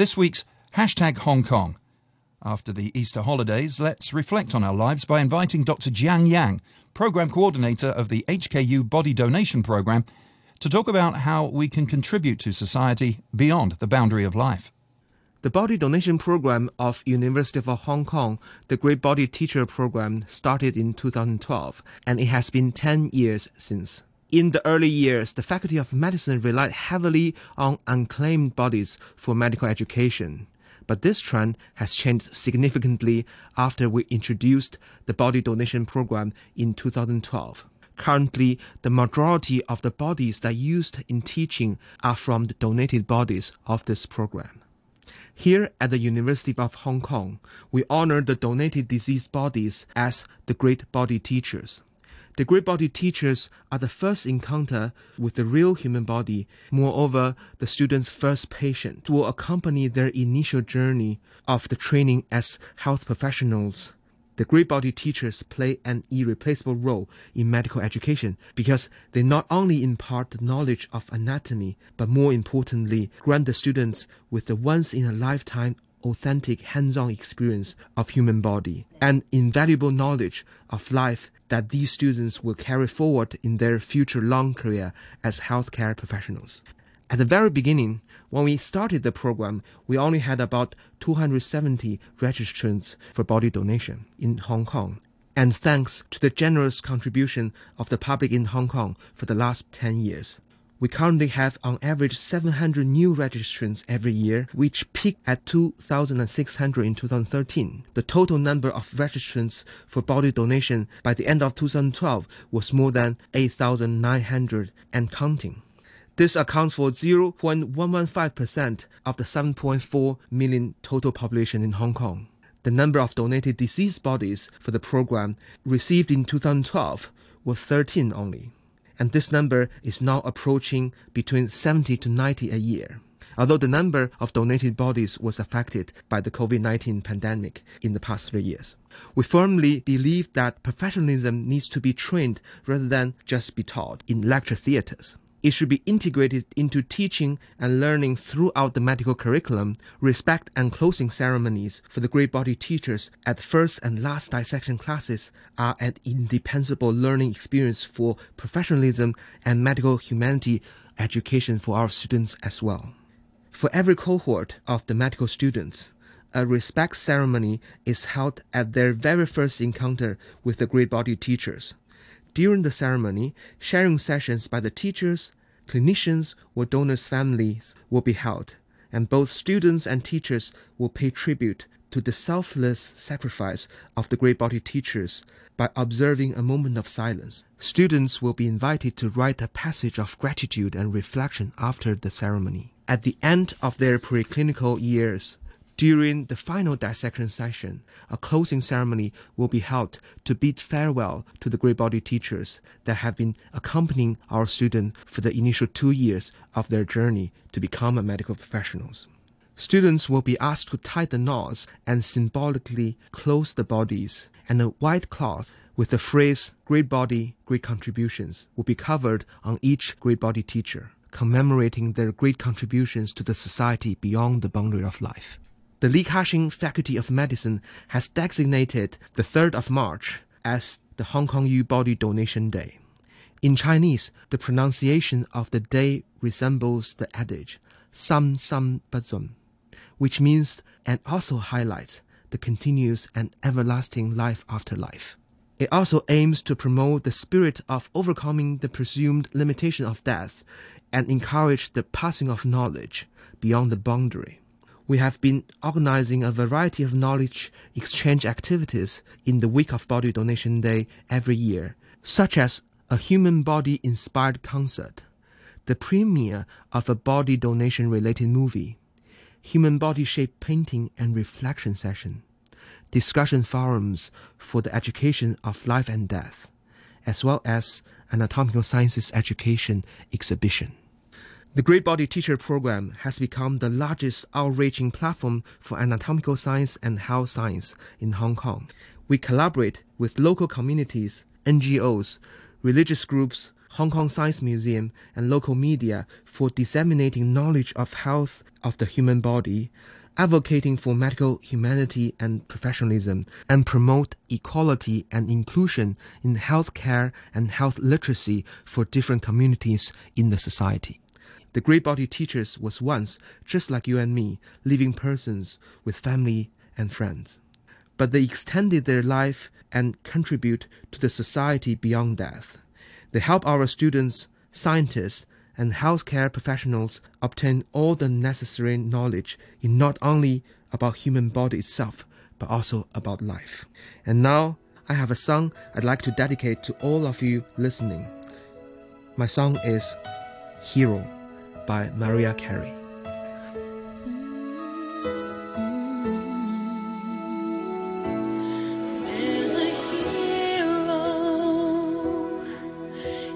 this week's hashtag Hong Kong. After the Easter holidays, let's reflect on our lives by inviting Dr. Jian Yang, Program Coordinator of the HKU Body Donation Program, to talk about how we can contribute to society beyond the boundary of life. The body donation program of University of Hong Kong, the Great Body Teacher Program, started in 2012, and it has been 10 years since. In the early years, the Faculty of Medicine relied heavily on unclaimed bodies for medical education. But this trend has changed significantly after we introduced the body donation program in 2012. Currently, the majority of the bodies that used in teaching are from the donated bodies of this program. Here at the University of Hong Kong, we honor the donated deceased bodies as the great body teachers. The great body teachers are the first encounter with the real human body. Moreover, the students' first patient will accompany their initial journey of the training as health professionals. The great body teachers play an irreplaceable role in medical education because they not only impart the knowledge of anatomy, but more importantly, grant the students with the once in a lifetime authentic hands-on experience of human body and invaluable knowledge of life that these students will carry forward in their future long career as healthcare professionals. At the very beginning, when we started the program, we only had about 270 registrants for body donation in Hong Kong. And thanks to the generous contribution of the public in Hong Kong for the last 10 years, we currently have on average 700 new registrants every year, which peaked at 2,600 in 2013. The total number of registrants for body donation by the end of 2012 was more than 8,900 and counting. This accounts for 0.115% of the 7.4 million total population in Hong Kong. The number of donated deceased bodies for the program received in 2012 was 13 only and this number is now approaching between 70 to 90 a year. Although the number of donated bodies was affected by the COVID 19 pandemic in the past three years, we firmly believe that professionalism needs to be trained rather than just be taught in lecture theaters. It should be integrated into teaching and learning throughout the medical curriculum. Respect and closing ceremonies for the great body teachers at first and last dissection classes are an indispensable learning experience for professionalism and medical humanity education for our students as well. For every cohort of the medical students, a respect ceremony is held at their very first encounter with the great body teachers. During the ceremony, sharing sessions by the teachers, clinicians, or donors' families will be held, and both students and teachers will pay tribute to the selfless sacrifice of the great body teachers by observing a moment of silence. Students will be invited to write a passage of gratitude and reflection after the ceremony. At the end of their preclinical years, during the final dissection session, a closing ceremony will be held to bid farewell to the great body teachers that have been accompanying our students for the initial two years of their journey to become medical professionals. Students will be asked to tie the knots and symbolically close the bodies, and a white cloth with the phrase Great Body, Great Contributions will be covered on each great body teacher, commemorating their great contributions to the society beyond the boundary of life the Li Ka-shing Faculty of Medicine has designated the 3rd of March as the Hong Kong U Body Donation Day. In Chinese, the pronunciation of the day resembles the adage "sam sam bazum," which means and also highlights the continuous and everlasting life after life. It also aims to promote the spirit of overcoming the presumed limitation of death and encourage the passing of knowledge beyond the boundary we have been organizing a variety of knowledge exchange activities in the week of Body Donation Day every year, such as a human body inspired concert, the premiere of a body donation related movie, human body shape painting and reflection session, discussion forums for the education of life and death, as well as an anatomical sciences education exhibition. The Great Body Teacher Program has become the largest outreaching platform for anatomical science and health science in Hong Kong. We collaborate with local communities, NGOs, religious groups, Hong Kong Science Museum, and local media for disseminating knowledge of health of the human body, advocating for medical humanity and professionalism, and promote equality and inclusion in healthcare and health literacy for different communities in the society. The great body teachers was once, just like you and me, living persons with family and friends. But they extended their life and contribute to the society beyond death. They help our students, scientists, and healthcare professionals obtain all the necessary knowledge in not only about human body itself, but also about life. And now I have a song I'd like to dedicate to all of you listening. My song is Hero by Mariah Carey. There's a hero.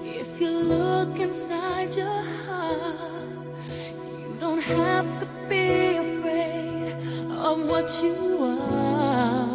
If you look inside your heart, you don't have to be afraid of what you are.